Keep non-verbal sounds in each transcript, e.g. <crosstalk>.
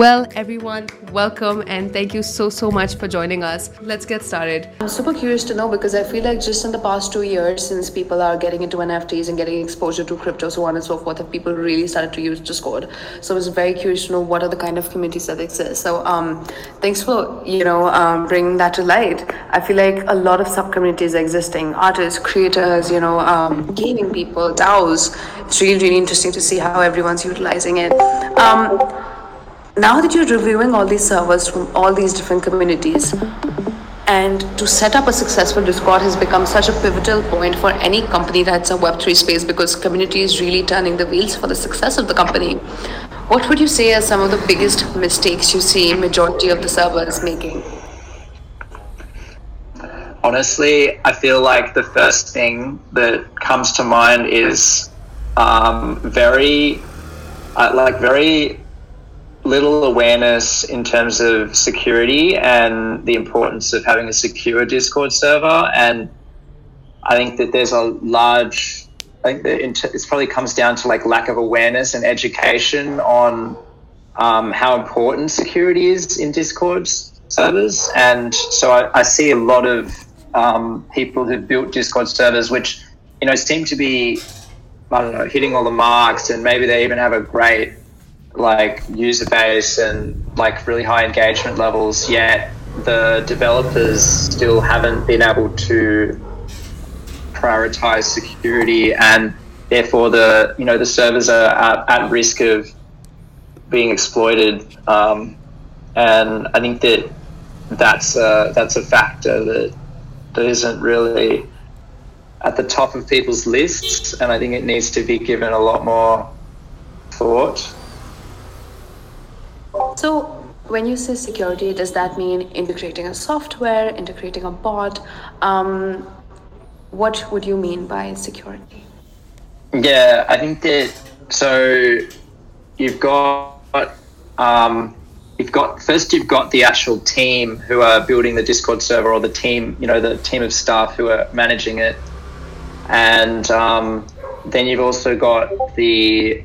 Well, everyone, welcome and thank you so, so much for joining us. Let's get started. I'm super curious to know because I feel like just in the past two years, since people are getting into NFTs and getting exposure to crypto, so on and so forth, have people really started to use Discord. So I was very curious to know what are the kind of communities that exist. So um, thanks for, you know, um, bringing that to light. I feel like a lot of sub communities existing artists, creators, you know, um, gaming people, DAOs. It's really, really interesting to see how everyone's utilizing it. Um, now that you're reviewing all these servers from all these different communities, and to set up a successful Discord has become such a pivotal point for any company that's a Web3 space because community is really turning the wheels for the success of the company. What would you say are some of the biggest mistakes you see majority of the servers making? Honestly, I feel like the first thing that comes to mind is um, very, uh, like very little awareness in terms of security and the importance of having a secure Discord server. And I think that there's a large, I think that it probably comes down to like lack of awareness and education on um, how important security is in Discord servers. And so I, I see a lot of um, people who built Discord servers, which, you know, seem to be, I don't know, hitting all the marks and maybe they even have a great like user base and like really high engagement levels, yet the developers still haven't been able to prioritize security and therefore the you know the servers are at, at risk of being exploited. Um, and I think that that's a, that's a factor that that isn't really at the top of people's lists and I think it needs to be given a lot more thought so, when you say security, does that mean integrating a software, integrating a bot? Um, what would you mean by security? Yeah, I think that so you've got um, you've got first you've got the actual team who are building the Discord server or the team you know the team of staff who are managing it, and um, then you've also got the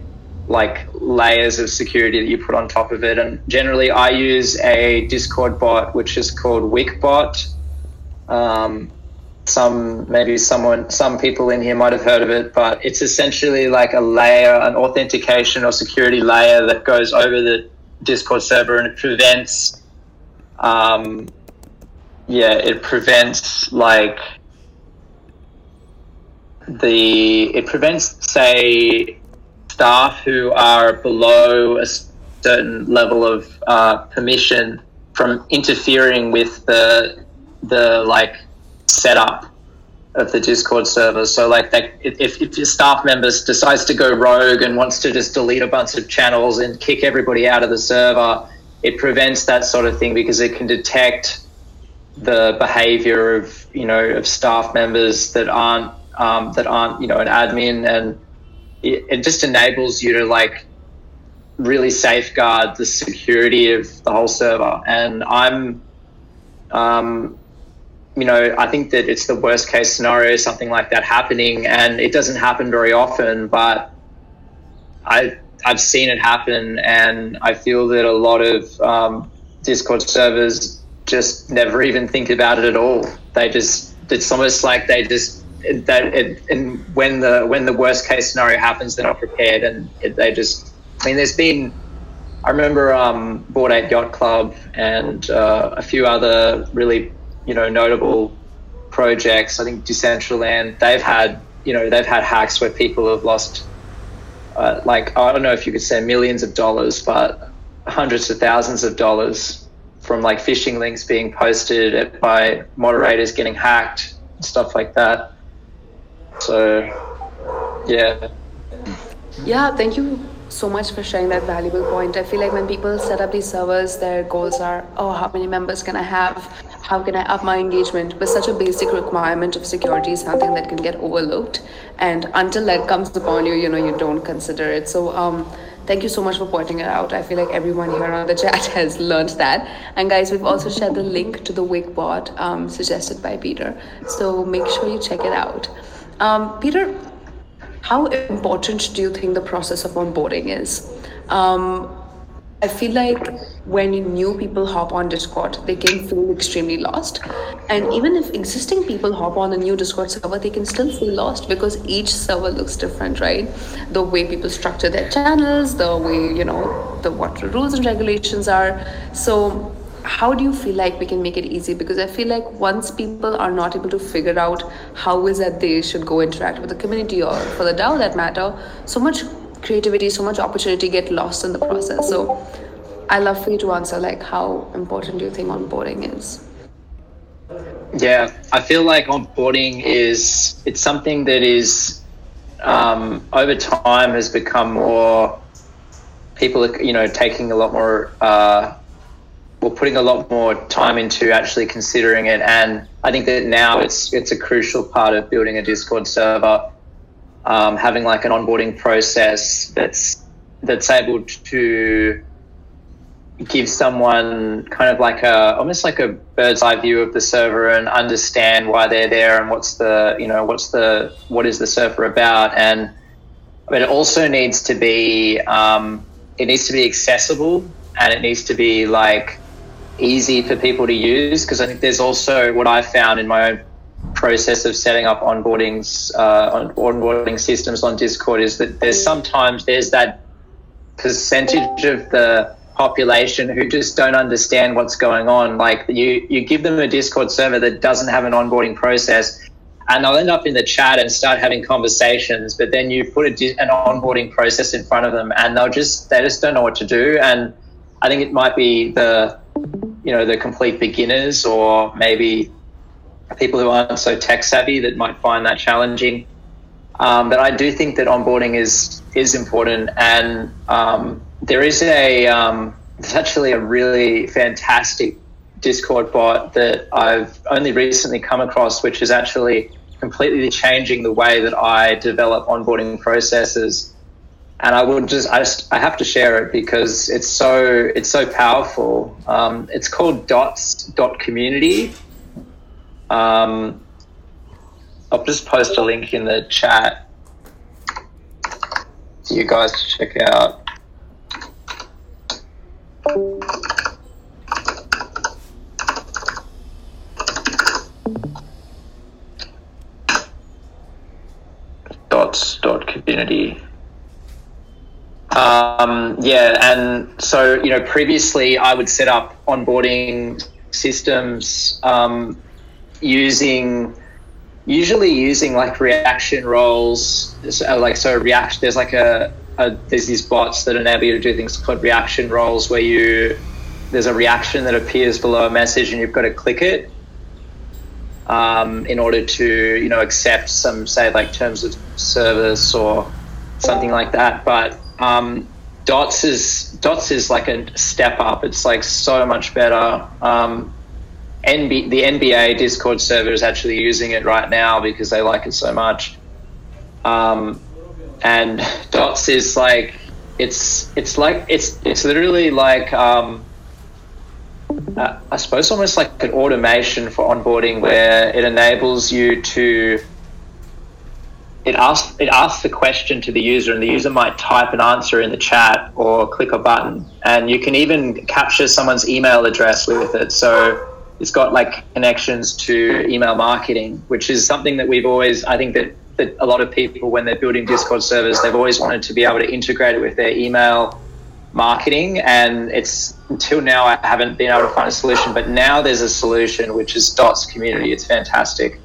like layers of security that you put on top of it. And generally, I use a Discord bot, which is called Wickbot. Um, some maybe someone, some people in here might have heard of it, but it's essentially like a layer, an authentication or security layer that goes over the Discord server, and it prevents, um, yeah, it prevents like the it prevents say staff who are below a certain level of uh, permission from interfering with the the like setup of the Discord server. So like that, if, if your staff members decides to go rogue and wants to just delete a bunch of channels and kick everybody out of the server, it prevents that sort of thing because it can detect the behavior of you know of staff members that aren't um, that aren't you know an admin and it, just enables you to like really safeguard the security of the whole server. And I'm, um, you know, I think that it's the worst case scenario, something like that happening, and it doesn't happen very often, but I, I've seen it happen, and I feel that a lot of um, Discord servers just never even think about it at all. They just, it's almost like they just that it, and when the when the worst case scenario happens, they're not prepared, and it, they just. I mean, there's been. I remember um, Bored Ape Yacht Club and uh, a few other really, you know, notable projects. I think Decentraland. They've had, you know, they've had hacks where people have lost, uh, like I don't know if you could say millions of dollars, but hundreds of thousands of dollars from like phishing links being posted by moderators getting hacked, stuff like that. So, yeah. Yeah, thank you so much for sharing that valuable point. I feel like when people set up these servers, their goals are, oh, how many members can I have? How can I up my engagement? But such a basic requirement of security is something that can get overlooked. And until that comes upon you, you know, you don't consider it. So, um, thank you so much for pointing it out. I feel like everyone here on the <laughs> chat has learned that. And guys, we've also shared the link to the Wickbot um, suggested by Peter. So make sure you check it out. Um, Peter, how important do you think the process of onboarding is? Um, I feel like when new people hop on Discord, they can feel extremely lost. And even if existing people hop on a new Discord server, they can still feel lost because each server looks different, right? The way people structure their channels, the way, you know, the what rules and regulations are. So how do you feel like we can make it easy? Because i feel like once people are not able to figure out how is that they should go interact with the community or for the dao that matter so much creativity so much opportunity get lost in the process. So i love for you to answer like how important do you think onboarding is? Yeah i feel like onboarding is it's something that is um, over time has become more people are you know taking a lot more uh, we're putting a lot more time into actually considering it, and I think that now it's it's a crucial part of building a Discord server, um, having like an onboarding process that's that's able to give someone kind of like a almost like a bird's eye view of the server and understand why they're there and what's the you know what's the what is the server about. And but it also needs to be um, it needs to be accessible and it needs to be like easy for people to use because I think there's also what I found in my own process of setting up onboardings uh, onboarding systems on Discord is that there's sometimes there's that percentage of the population who just don't understand what's going on. Like you you give them a Discord server that doesn't have an onboarding process. And they'll end up in the chat and start having conversations, but then you put a, an onboarding process in front of them, and they'll just they just don't know what to do. And I think it might be the you know the complete beginners or maybe people who aren't so tech savvy that might find that challenging. Um, but I do think that onboarding is is important, and um, there is a um, there's actually a really fantastic Discord bot that I've only recently come across, which is actually completely changing the way that I develop onboarding processes and I would just I just I have to share it because it's so it's so powerful. Um, it's called Dots Dot Community. Um, I'll just post a link in the chat for you guys to check out. Dots dot community. Um, yeah, and so you know, previously I would set up onboarding systems um, using usually using like reaction roles, so, like so react. There's like a, a there's these bots that enable you to do things called reaction roles, where you there's a reaction that appears below a message, and you've got to click it um, in order to you know accept some say like terms of service or something like that, but um, Dots is Dots is like a step up. It's like so much better. Um, NB, the NBA Discord server is actually using it right now because they like it so much. Um, and <laughs> Dots is like it's it's like it's it's literally like um, uh, I suppose almost like an automation for onboarding where it enables you to it asks it asks the question to the user, and the user might type an answer in the chat or click a button, and you can even capture someone's email address with it. So it's got like connections to email marketing, which is something that we've always I think that that a lot of people when they're building Discord servers, they've always wanted to be able to integrate it with their email marketing. And it's until now I haven't been able to find a solution. But now there's a solution which is dots community. It's fantastic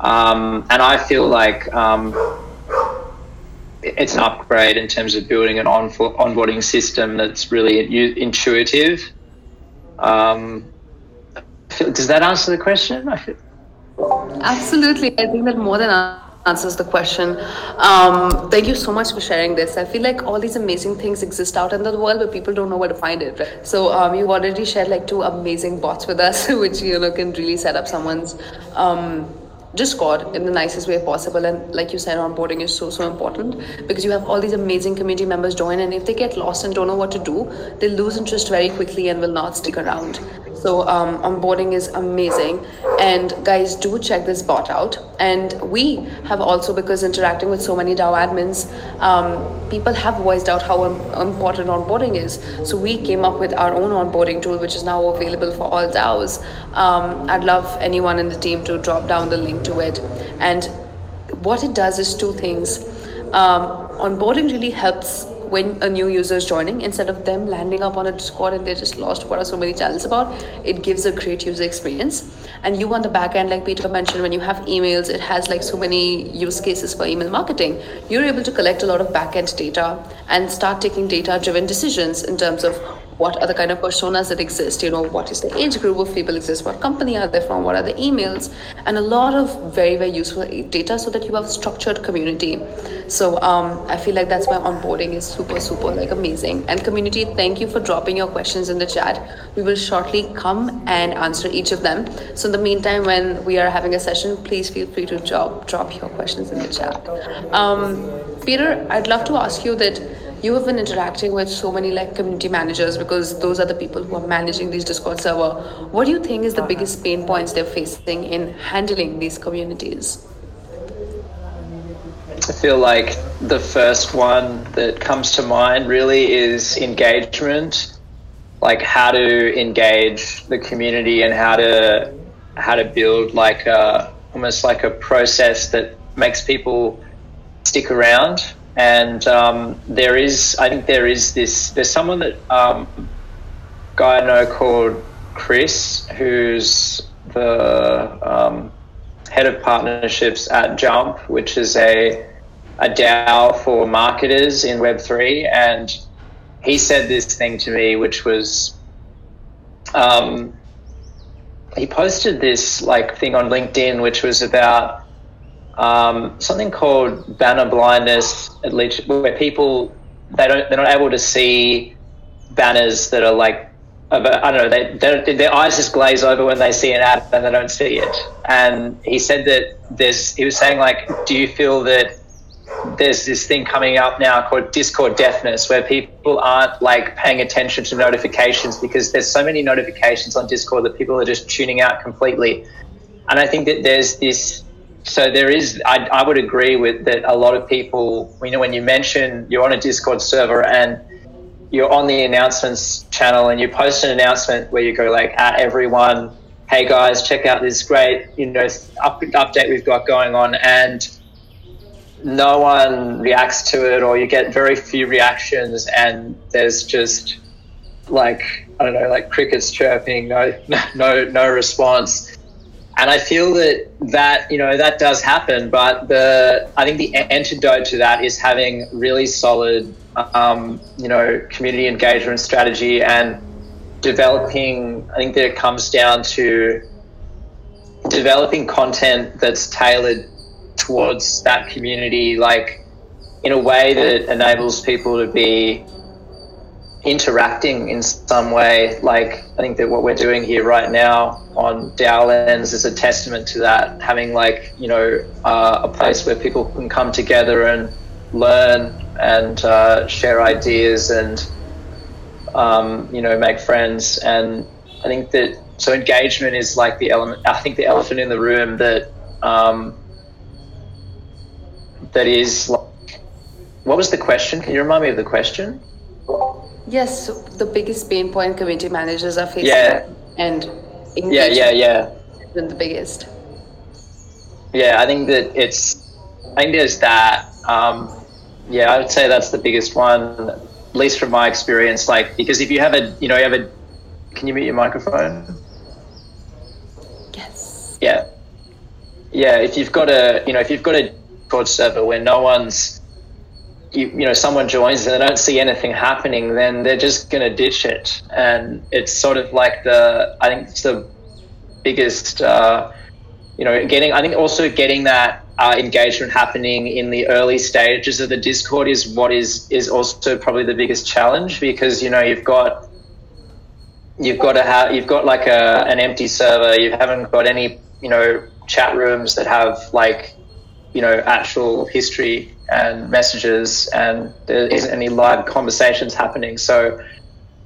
um, and I feel like um, it's an upgrade in terms of building an on- onboarding system that's really intuitive. Um, does that answer the question? Absolutely. I think that more than answers the question. Um, thank you so much for sharing this. I feel like all these amazing things exist out in the world, but people don't know where to find it. So um, you've already shared like two amazing bots with us, <laughs> which you know can really set up someone's um, Discord in the nicest way possible. And like you said, onboarding is so, so important because you have all these amazing community members join. And if they get lost and don't know what to do, they lose interest very quickly and will not stick around. So um, onboarding is amazing. And guys, do check this bot out. And we have also, because interacting with so many DAO admins, um, people have voiced out how important onboarding is. So we came up with our own onboarding tool, which is now available for all DAOs. Um, I'd love anyone in the team to drop down the link to it. And what it does is two things. Um, onboarding really helps when a new user is joining instead of them landing up on a discord and they're just lost what are so many channels about it gives a great user experience. And you on the back end like peter mentioned when you have emails it has like so many use cases for email marketing. You're able to collect a lot of back end data and start taking data driven decisions in terms of what are the kind of personas that exist you know what is the age group of people exist what company are they from what are the emails and a lot of very very useful data so that you have a structured community. So um, i feel like that's why onboarding is super super like amazing. And community thank you for dropping your questions in the chat. We will shortly come and answer each of them. So in the meantime when we are having a session please feel free to drop drop your questions in the chat. Um, peter i'd love to ask you that you have been interacting with so many like community managers because those are the people who are managing these discord server. What do you think is the biggest pain points they're facing in handling these communities? I feel like the first one that comes to mind really is engagement. Like how to engage the community and how to how to build like a almost like a process that makes people stick around and um, there is I think there is this there's someone that um, guy I know called Chris who's the um, head of partnerships at Jump, which is a a DAO for marketers in Web three, and he said this thing to me, which was. Um, he posted this like thing on LinkedIn, which was about um, something called banner blindness, at least where people they don't they're not able to see banners that are like I don't know they, their eyes just glaze over when they see an ad and they don't see it. And he said that there's he was saying like, do you feel that there's this thing coming up now called Discord deafness, where people aren't like paying attention to notifications because there's so many notifications on Discord that people are just tuning out completely. And I think that there's this so there is I, I would agree with that a lot of people you know when you mention you're on a discord server and you're on the announcements channel and you post an announcement where you go like at everyone hey guys check out this great you know up, update we've got going on and no one reacts to it or you get very few reactions and there's just like i don't know like crickets chirping no <laughs> no no response and I feel that that you know that does happen, but the I think the antidote to that is having really solid um, you know community engagement strategy and developing. I think that it comes down to developing content that's tailored towards that community, like in a way that enables people to be interacting in some way. Like I think that what we're doing here right now on DaoLens is a testament to that. Having like you know uh, a place where people can come together and learn and uh, share ideas and um, you know make friends. And I think that so engagement is like the element. I think the elephant in the room that um, that is. Like, what was the question? Can you remind me of the question? Yes, the biggest pain point community managers are facing. Yeah. And yeah, yeah, yeah. Been the biggest. Yeah, I think that it's. I think there's that. Um, yeah, I would say that's the biggest one, at least from my experience. Like, because if you have a, you know, you have a. Can you mute your microphone? Yes. Yeah. Yeah, if you've got a, you know, if you've got a Discord server where no one's you, you know someone joins and they don't see anything happening, then they're just going to ditch it. And it's sort of like the I think it's the biggest uh, you know getting I think also getting that uh, engagement happening in the early stages of the Discord is what is is also probably the biggest challenge because you know you've got you've got to have you've got like a an empty server you haven't got any you know chat rooms that have like you know actual history and messages, and there isn't any live conversations happening. So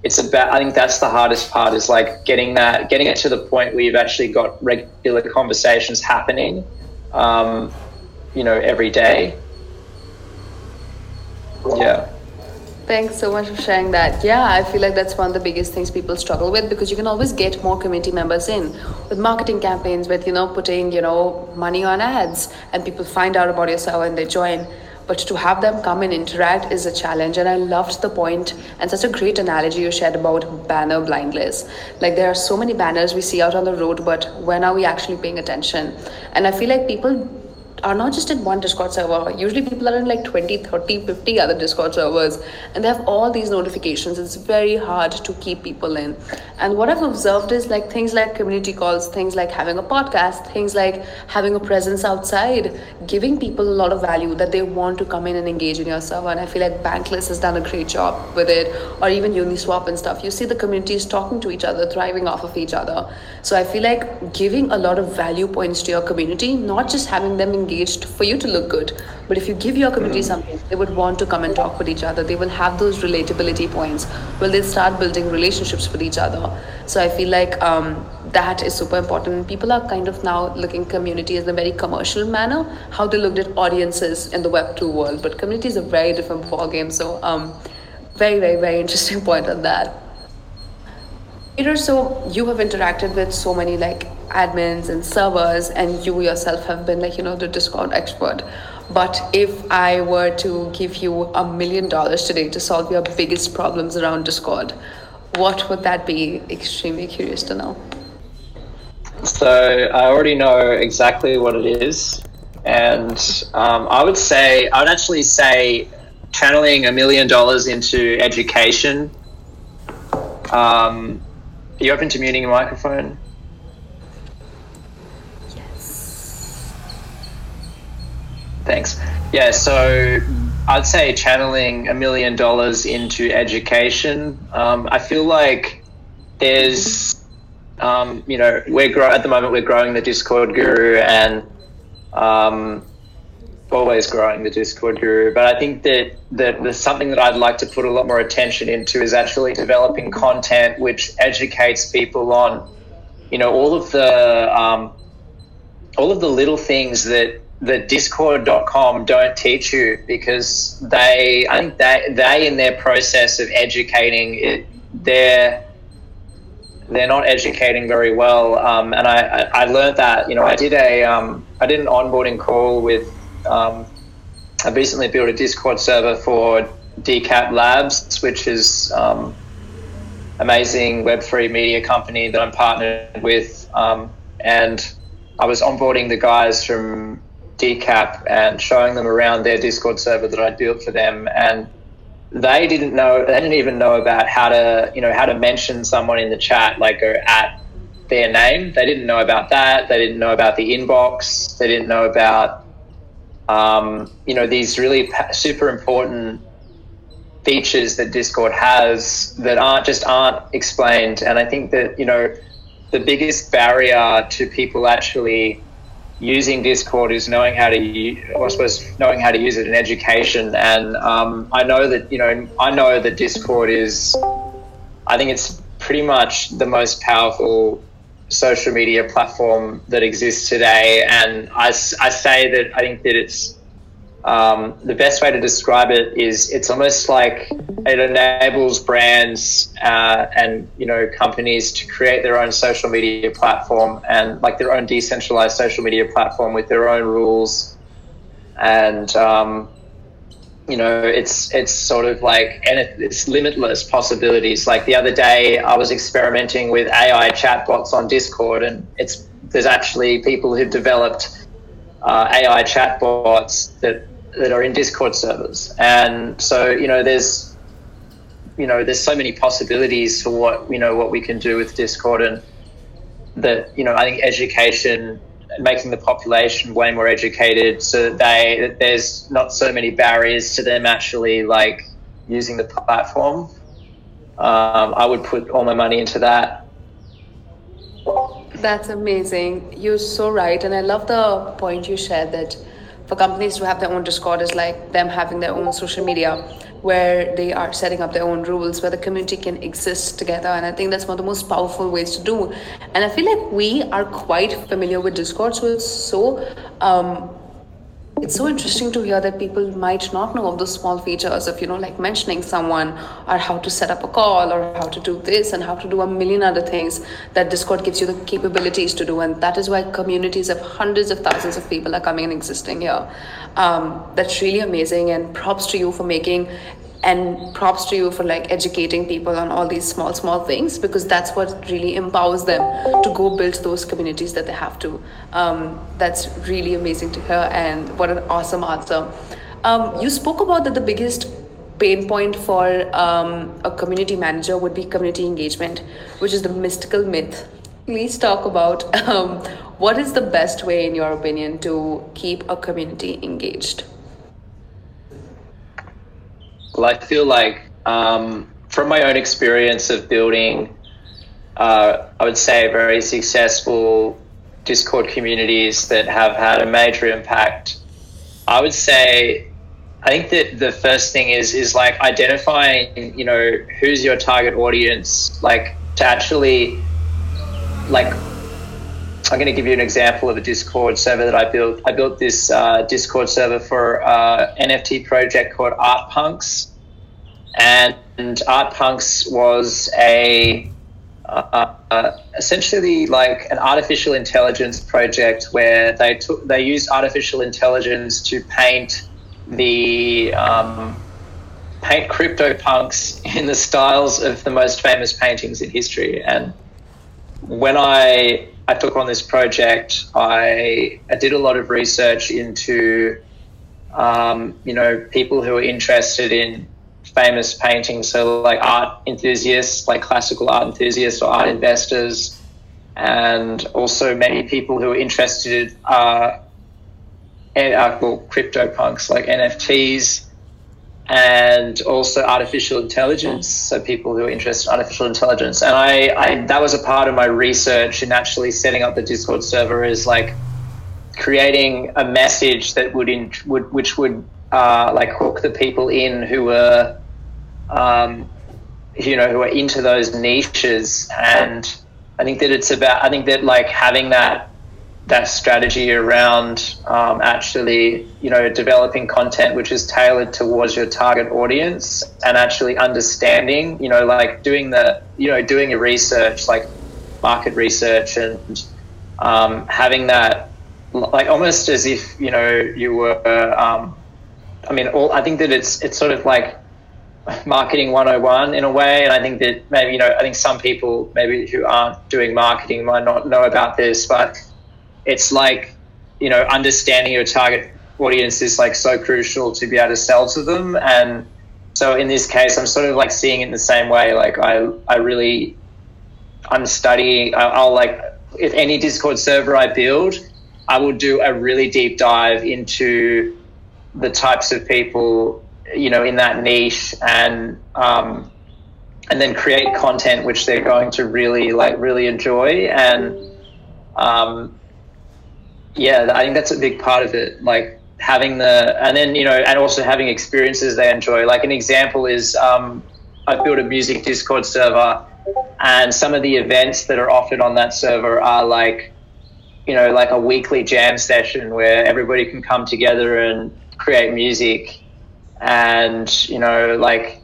it's about i think that's the hardest part is like getting that getting it to the point where you've actually got regular conversations happening um, you know every day. Yeah Thanks so much for sharing that. Yeah, I feel like that's one of the biggest things people struggle with because you can always get more community members in with marketing campaigns, with you know putting you know money on ads, and people find out about yourself and they join. But to have them come and interact is a challenge. And I loved the point and such a great analogy you shared about banner blindness. Like there are so many banners we see out on the road, but when are we actually paying attention? And I feel like people are not just in one Discord server. Usually people are in like 20, 30, 50 other Discord servers and they have all these notifications. It's very hard to keep people in. And what I've observed is like things like community calls, things like having a podcast, things like having a presence outside, giving people a lot of value that they want to come in and engage in your server. And I feel like Bankless has done a great job with it, or even Uniswap and stuff. You see the communities talking to each other, thriving off of each other. So I feel like giving a lot of value points to your community, not just having them engage engaged for you to look good. But if you give your community mm. something, they would want to come and talk with each other. They will have those relatability points. Well, they start building relationships with each other. So I feel like um, that is super important. People are kind of now looking community in a very commercial manner, how they looked at audiences in the Web two world. But community is a very different ball game. So um, very, very, very interesting <laughs> point on that. So you have interacted with so many like admins and servers and you yourself have been like you know the discord expert. But if i were to give you a million dollars today to solve your biggest problems around discord what would that be? Extremely curious to know. So i already know exactly what it is and um, i would say i would actually say channeling a million dollars into education um, are you open to muting your microphone Yes. Thanks. Yeah, so I'd say channeling a million dollars into education. Um, I feel like there's, um, you know, we're grow- at the moment we're growing the Discord Guru and um, always growing the Discord Guru. But I think that that there's something that I'd like to put a lot more attention into is actually developing content which educates people on, you know, all of the um, all of the little things that that discord.com don't teach you because they I think they they in their process of educating it they're they're not educating very well um, and I, I, I learned that you know I did a um, I did an onboarding call with um, I recently built a discord server for decap labs which is um, amazing web3 media company that I'm partnered with um, and I was onboarding the guys from decap and showing them around their Discord server that I built for them, and they didn't know they didn't even know about how to you know how to mention someone in the chat like go at their name. They didn't know about that. They didn't know about the inbox. They didn't know about um, you know these really super important features that Discord has that aren't just aren't explained. And I think that you know the biggest barrier to people actually using Discord is knowing how to, or I suppose, knowing how to use it in education. And um, I know that you know, I know that Discord is, I think it's pretty much the most powerful social media platform that exists today. And I, I say that I think that it's um, the best way to describe it is it's almost like it enables brands uh, and you know companies to create their own social media platform and like their own decentralized social media platform with their own rules and um, you know it's it's sort of like and it's limitless possibilities like the other day i was experimenting with ai chatbots on discord and it's there's actually people who've developed uh, ai chatbots that that are in Discord servers. And so, you know, there's, you know, there's so many possibilities for what, you know, what we can do with Discord and that, you know, I think education, making the population way more educated so that they, that there's not so many barriers to them actually like using the platform. Um, I would put all my money into that. That's amazing. You're so right. And I love the point you shared that for companies to have their own Discord is like them having their own social media where they are setting up their own rules where the community can exist together. And i think that's one of the most powerful ways to do. And i feel like we are quite familiar with discord so it's so um, it's so interesting to hear that people might not know of those small features of you know like mentioning someone or how to set up a call or how to do this and how to do a million other things that discord gives you the capabilities to do. And that is why communities of hundreds of thousands of people are coming and existing here. Um, that's really amazing. And props to you for making and props to you for like educating people on all these small small things because that's what really empowers them to go build those communities that they have to. Um, that's really amazing to hear and what an awesome answer. Um, you spoke about that the biggest pain point for um, a community manager would be community engagement which is the mystical myth. Please talk about um, what is the best way in your opinion to keep a community engaged well, I feel like um, from my own experience of building, uh, I would say, very successful Discord communities that have had a major impact. I would say, I think that the first thing is is like identifying, you know, who's your target audience, like to actually, like I'm going to give you an example of a Discord server that I built. I built this uh, Discord server for uh, NFT project called Art Punks, and, and Art Punks was a uh, uh, essentially like an artificial intelligence project where they took they used artificial intelligence to paint the um, paint crypto punks in the styles of the most famous paintings in history and when I I took on this project, I, I did a lot of research into, um, you know, people who are interested in famous paintings. So, like art enthusiasts, like classical art enthusiasts or art investors, and also many people who are interested, uh, in, uh, well, crypto punks like NFTs and also artificial intelligence. So people who are interested in artificial intelligence, and I, I that was a part of my research in actually setting up the Discord server is like creating a message that would in, would which would uh, like hook the people in who were um, you know who are into those niches and I think that it's about I think that like having that that strategy around um, actually, you know, developing content which is tailored towards your target audience and actually understanding, you know, like doing the, you know, doing your research, like market research and um, having that, like almost as if, you know, you were, um, I mean, all, I think that it's, it's sort of like marketing 101 in a way. And I think that maybe, you know, I think some people maybe who aren't doing marketing might not know about this, but it's like you know understanding your target audience is like so crucial to be able to sell to them. And so in this case i'm sort of like seeing it in the same way. Like i i really i'm studying i'll, I'll like if any discord server i build i will do a really deep dive into the types of people you know in that niche and um, and then create content which they're going to really like really enjoy. And um, yeah, I think that's a big part of it. Like having the, and then, you know, and also having experiences they enjoy. Like an example is um, I've built a music Discord server, and some of the events that are offered on that server are like, you know, like a weekly jam session where everybody can come together and create music. And, you know, like,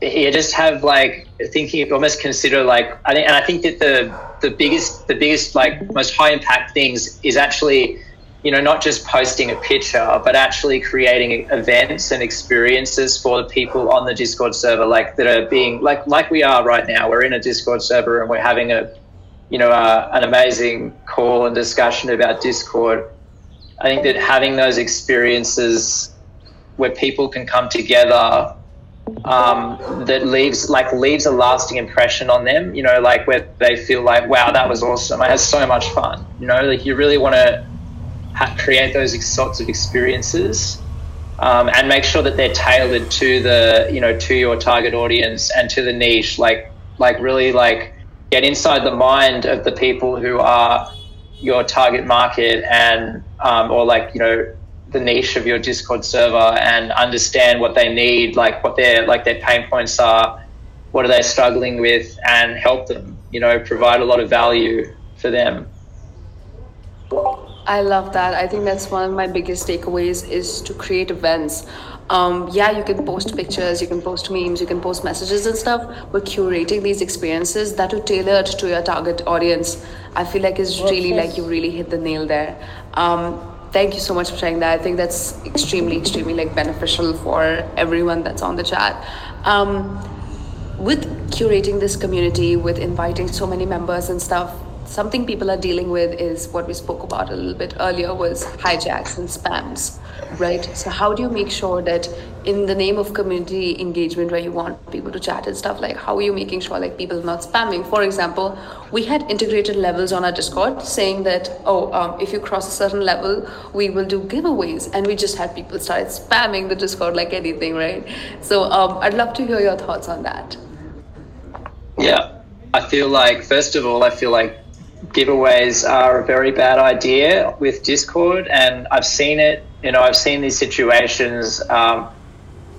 you just have like thinking almost consider like I think and I think that the the biggest the biggest like most high impact things is actually you know not just posting a picture but actually creating events and experiences for the people on the discord server like that are being like like we are right now. We're in a discord server and we're having a you know uh, an amazing call and discussion about discord. I think that having those experiences where people can come together um, that leaves like leaves a lasting impression on them. You know, like where they feel like, wow, that was awesome. I had so much fun. You know, like you really want to ha- create those sorts of experiences. Um, and make sure that they're tailored to the you know to your target audience and to the niche like like really like get inside the mind of the people who are your target market and um, or like you know the niche of your Discord server and understand what they need, like what their like their pain points are, what are they struggling with, and help them. You know, provide a lot of value for them. I love that. I think that's one of my biggest takeaways is to create events. Um, yeah, you can post pictures, you can post memes, you can post messages and stuff, but curating these experiences that are tailored to your target audience, I feel like is really like you really hit the nail there. Um, thank you so much for sharing that. I think that's extremely, extremely like beneficial for everyone that's on the chat. Um, with curating this community, with inviting so many members and stuff, something people are dealing with is what we spoke about a little bit earlier was hijacks and spams right? So how do you make sure that in the name of community engagement where you want people to chat and stuff like how are you making sure like people are not spamming? For example we had integrated levels on our discord saying that oh um, if you cross a certain level we will do giveaways. And we just had people start spamming the discord like anything right? So um, i'd love to hear your thoughts on that. Yeah. I feel like first of all i feel like giveaways are a very bad idea with Discord, and I've seen it. You know, I've seen these situations, um,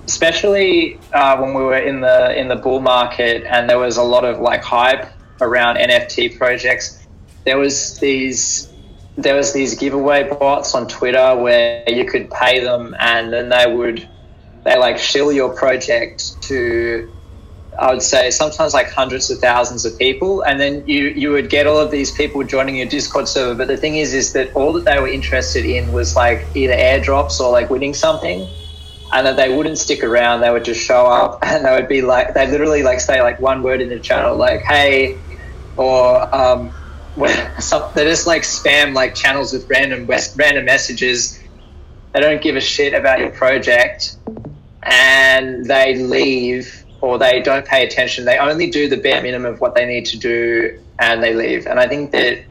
especially uh, when we were in the in the bull market, and there was a lot of like hype around NFT projects. There was these there was these giveaway bots on Twitter where you could pay them, and then they would they like shill your project to I would say sometimes like hundreds of thousands of people, and then you you would get all of these people joining your Discord server. But the thing is, is that all that they were interested in was like either airdrops or like winning something, and that they wouldn't stick around. They would just show up, <laughs> and they would be like they literally like say like one word in the channel, like "Hey," or um, <laughs> some, they just like spam like channels with random west, random messages. They don't give a shit about your project, and they leave or they don't pay attention. They only do the bare minimum of what they need to do and they leave. And I think that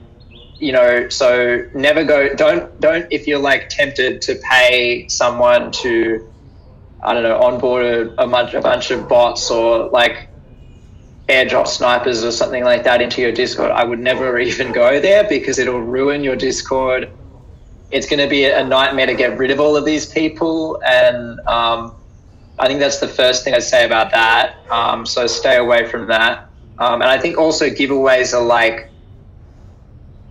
you know, so never go. Don't don't if you're like tempted to pay someone to, I don't know, onboard a, a bunch a bunch of bots or like airdrop snipers or something like that into your Discord. I would never <laughs> even go there because it'll ruin your Discord. It's going to be a nightmare to get rid of all of these people and. Um, I think that's the first thing I'd say about that. Um, so stay away from that. Um, and I think also giveaways are like,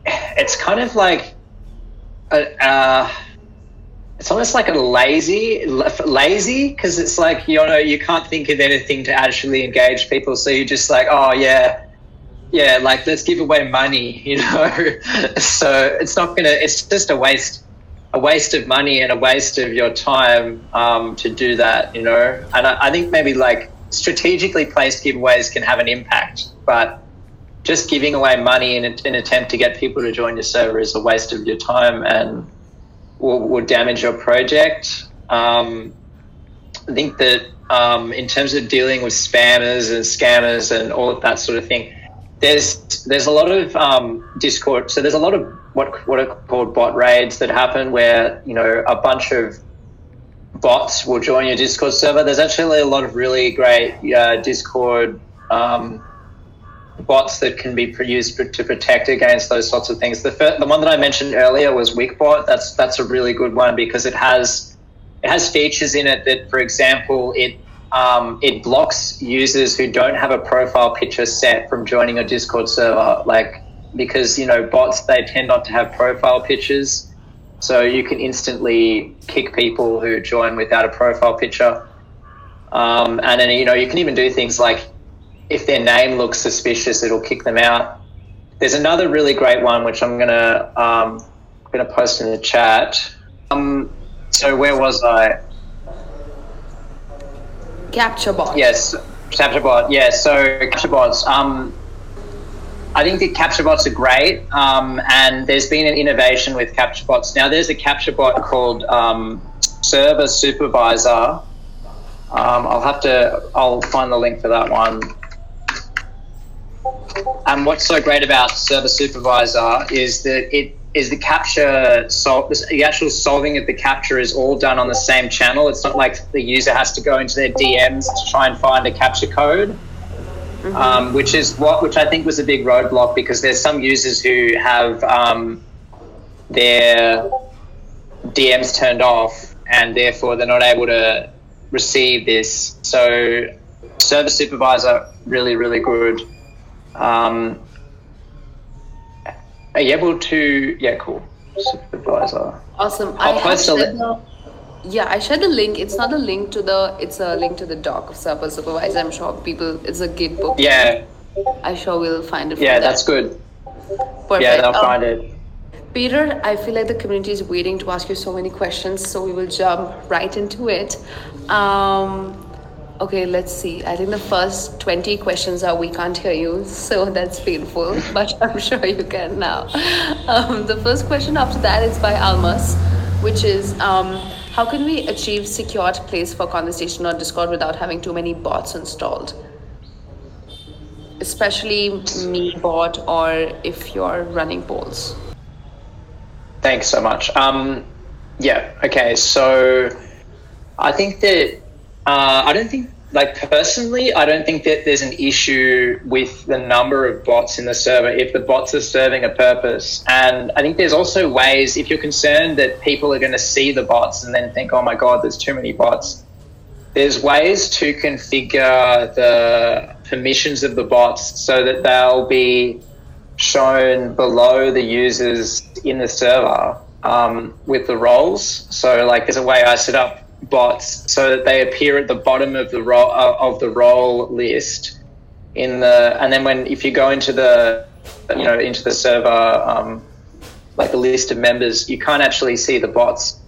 it's kind of like, a, uh, it's almost like a lazy, lazy because it's like you know you can't think of anything to actually engage people, so you're just like, oh yeah, yeah, like let's give away money, <laughs> you know. <laughs> so it's not gonna. It's just a waste a waste of money and a waste of your time um, to do that, you know. And I, I, think maybe like strategically placed giveaways can have an impact, but just giving away money in an attempt to get people to join your server is a waste of your time and will, will damage your project. Um, I think that um, in terms of dealing with spammers and scammers and all of that sort of thing, there's there's a lot of um, Discord. So there's a lot of what what are called bot raids that happen where you know a bunch of bots will join your Discord server. There's actually a lot of really great uh, Discord um, bots that can be used to protect against those sorts of things. The first, the one that I mentioned earlier was WickBot. That's that's a really good one because it has it has features in it that, for example, it um, it blocks users who don't have a profile picture set from joining a Discord server. Like because you know bots they tend not to have profile pictures, so you can instantly kick people who join without a profile picture. Um, and then you know you can even do things like if their name looks suspicious, it'll kick them out. There's another really great one which I'm gonna um, gonna post in the chat. Um, so where was I? Captcha bot. Yes, captcha bot. Yeah, so captcha bots. Um, I think the captcha bots are great, um, and there's been an innovation with captcha bots. Now, there's a captcha bot called um, Server Supervisor. Um, I'll have to, I'll find the link for that one. And what's so great about Server Supervisor is that it is the captcha sol- the actual solving of the captcha is all done on the same channel. It's not like the user has to go into their DMs to try and find a captcha code mm-hmm. um, which is what which I think was a big roadblock because there's some users who have um, their DMs turned off, and therefore they're not able to receive this. So, Server Supervisor really really good. Um, are you able to? Yeah, cool. Supervisor. Awesome. I'll I post a shared li- the, yeah, I shared the link. It's not a link to the. It's a link to the doc of Server Supervisor. I'm sure people. It's a Git book. Yeah, I'm sure we'll find it. yeah, that's good. Perfect. Yeah, they'll Um, find it. Peter, I feel like the community is waiting to ask you so many questions, so we will jump right into it. Um, okay, let's see. I think the first 20 questions are we can't hear you, so that's painful, <laughs> but I'm sure you can now. Um, the first question after that is by Almas, which is um, How can we achieve secured place for conversation on Discord without having too many bots installed? Especially me bot or if you're running polls. Thanks so much. Um, yeah. Okay. So I think that uh, I don't think like personally, I don't think that there's an issue with the number of bots in the server if the bots are serving a purpose. And I think there's also ways if you're concerned that people are going to see the bots and then think, oh my god, there's too many bots. There's ways to configure the permissions of the bots so that they'll be shown below the users in the server um, with the roles. So, like, there's a way I set up bots so that they appear at the bottom of the role uh, of the role list in the, and then when if you go into the, you know, into the server, um, like the list of members, you can't actually see the bots.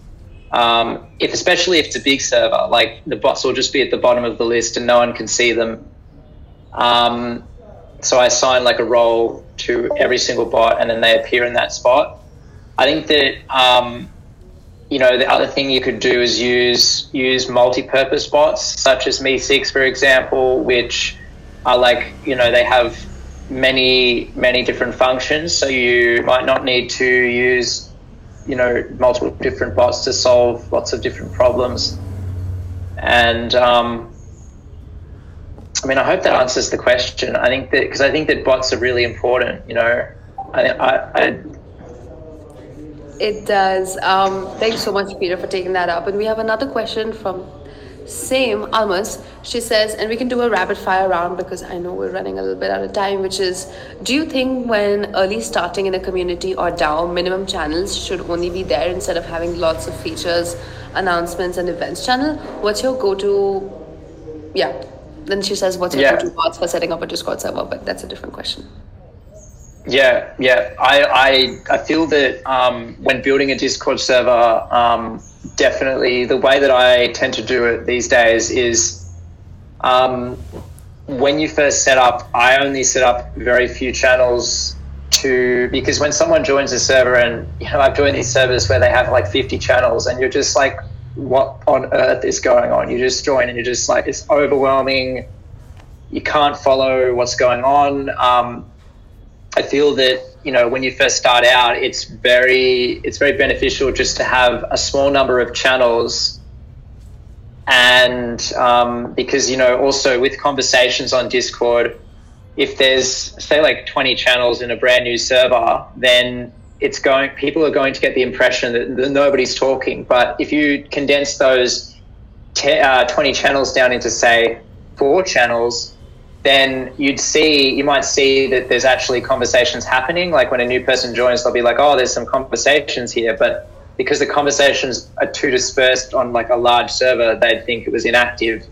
Um, if especially if it's a big server, like the bots will just be at the bottom of the list and no one can see them. Um, so I assign like a role to every single bot, and then they appear in that spot. I think that um, you know the other thing you could do is use use multi-purpose bots, such as MEE6, for example, which are like you know they have many many different functions. So you might not need to use you know multiple different bots to solve lots of different problems, and um, I mean, I hope that answers the question. I think that because I think that bots are really important. You know, I, I, I It does. Um, thanks so much, Peter, for taking that up. And we have another question from same Almas. She says, and we can do a rapid fire round because I know we're running a little bit out of time, which is Do you think when early starting in a community or DAO, minimum channels should only be there instead of having lots of features, announcements, and events channel? What's your go to? Yeah. Then she says, What's your Yeah. go to bots for setting up a Discord server? But that's a different question. Yeah, yeah. I, I, I feel that um, when building a Discord server, um, definitely the way that I tend to do it these days is um, when you first set up, I only set up very few channels to because when someone joins a server and you know I've joined these servers where they have like 50 channels and you're just like what on earth is going on? You just join and you're just like it's overwhelming. You can't follow what's going on. Um, I feel that you know when you first start out, it's very it's very beneficial just to have a small number of channels, and um, because you know also with conversations on Discord, if there's say like twenty channels in a brand new server, then it's going people are going to get the impression that, that nobody's talking. But if you condense those uh, twenty channels down into say four channels, then you'd see you might see that there's actually conversations happening. Like when a new person joins they'll be like oh there's some conversations here. But because the conversations are too dispersed on like a large server they'd think it was inactive.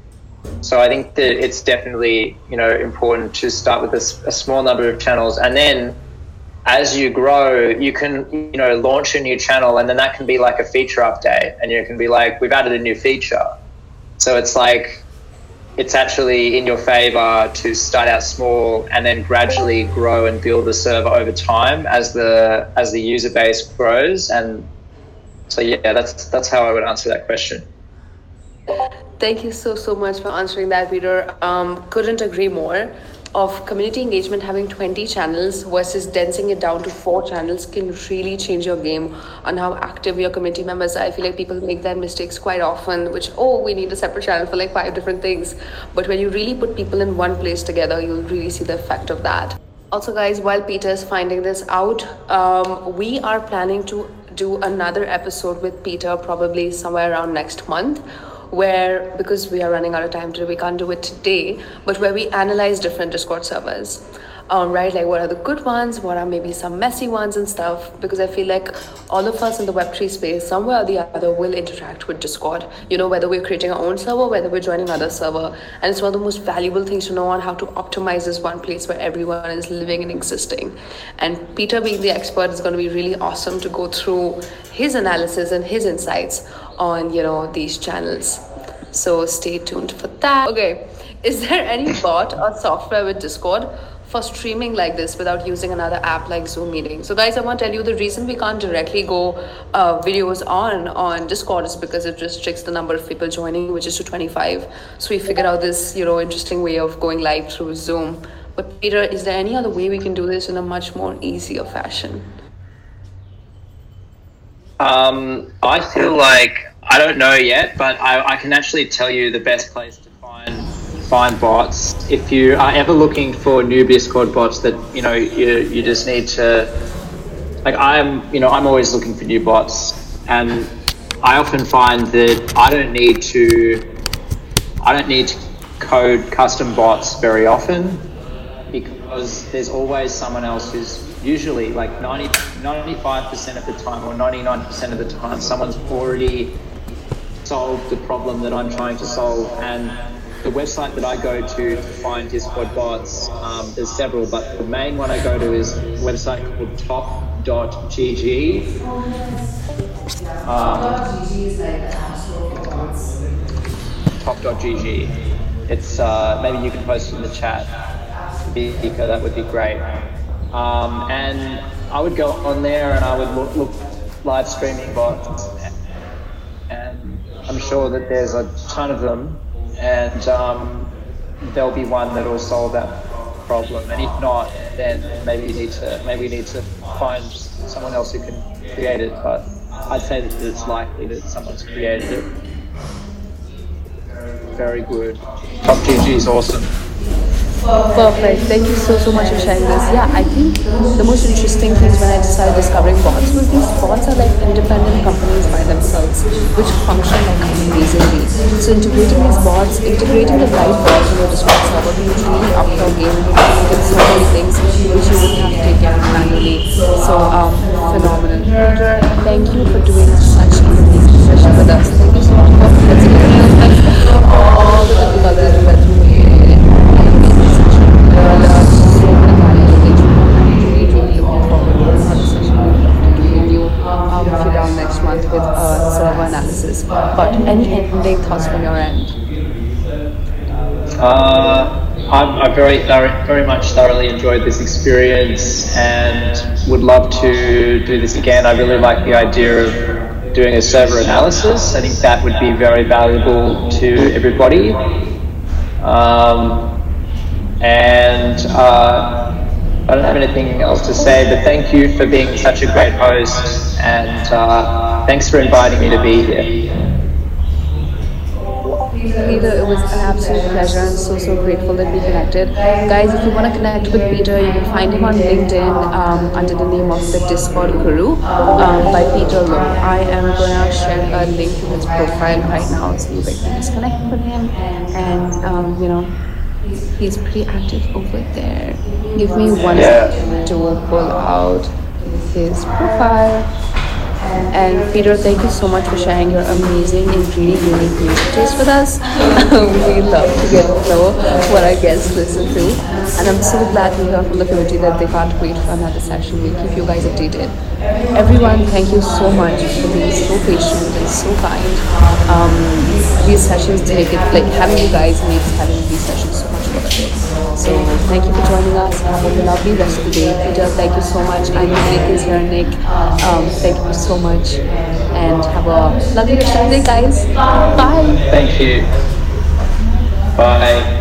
So i think that it's definitely you know important to start with a small number of channels. And then as you grow you can you know launch a new channel and then that can be like a feature update. And you can be like we've added a new feature. So it's like it's actually in your favor to start out small and then gradually grow and build the server over time as the as the user base grows and so yeah that's that's how i would answer that question Thank you so, so much for answering that, Peter. Um, couldn't agree more. Of community engagement, having 20 channels versus densing it down to four channels can really change your game on how active your community members are. I feel like people make that mistakes quite often, which, oh, we need a separate channel for like five different things. But when you really put people in one place together, you'll really see the effect of that. Also, guys, while Peter is finding this out, um, we are planning to do another episode with Peter probably somewhere around next month where because we are running out of time today we can't do it today but where we analyze different discord servers um, right? Like, what are the good ones? What are maybe some messy ones and stuff? Because I feel like all of us in the Web3 space, somewhere or the other, will interact with Discord. You know, whether we're creating our own server, whether we're joining other server. And it's one of the most valuable things to know on how to optimize this one place where everyone is living and existing. And Peter, being the expert, is going to be really awesome to go through his analysis and his insights on, you know, these channels. So stay tuned for that. Okay. Is there any <laughs> bot or software with Discord for streaming like this without using another app like Zoom meeting. So guys, I want to tell you the reason we can't directly go uh, videos on on Discord is because it restricts the number of people joining, which is to 25. So we figured out this, you know, interesting way of going live through Zoom. But Peter, is there any other way we can do this in a much more easier fashion? Um, I feel like I don't know yet, but I, I can actually tell you the best place to find find bots. If you are ever looking for new Discord bots that you know you you just need to like I'm you know I'm always looking for new bots and I often find that I don't need to I don't need to code custom bots very often because there's always someone else who's usually like 90, 95% of the time or 99% of the time someone's already solved the problem that I'm trying to solve and the website that I go to to find Discord bots, um, there's several, but the main one I go to is a website called top.gg. Um, top.gg. It's uh, maybe you can post it in the chat, Vika, that would be great. Um, and I would go on there and I would look, look live streaming bots, I'm sure that there's a ton of them and um, there'll be one that will solve that problem. And if not, then maybe you need to maybe we need to find someone else who can create it. But I'd say that it's likely that someone's created it. Very good. Top GG is awesome. Perfect. Thank you so so much for sharing this. Yeah, I think the most interesting things when I started discovering bots was these bots are like independent companies by themselves, which function like amazingly. So integrating these bots, integrating the right bots in your Discord server can really up your game with so many things which you would have to take care of manually. So um, phenomenal. Thank you for doing such an amazing session with us. Thank you so much for all the difficulties we went through. But any ending thoughts from your end? Uh, I'm, I very, very much thoroughly enjoyed this experience and would love to do this again. I really like the idea of doing a server analysis. I think that would be very valuable to everybody. Um, and uh, I don't have anything else to say, but thank you for being such a great host, and uh, thanks for inviting me to be here. Peter, it was an absolute pleasure. I'm so, so grateful that we connected. Guys, if you want to connect with Peter, you can find him on LinkedIn um, under the name of the Discord Guru um, by Peter Low. I am going to share a link to his profile right now so you guys can just connect with him and, um, you know, he's pretty active over there. Give me one yeah. second to pull out his profile. And Peter, thank you so much for sharing your amazing and really unique music taste with us. <laughs> we love to get to know what our guests listen to. And I'm so glad to hear from the community that they can't wait for another session. We'll keep you guys updated. Everyone, thank you so much for being so patient and so kind. Um, these sessions make it, like having you guys makes having these sessions So thank you for joining us. Have a lovely rest of the day. Peter, thank you so much. I know Nick is here. Nick, um, thank you so much. And have a lovely rest of the day, guys. Bye. Thank you. Bye.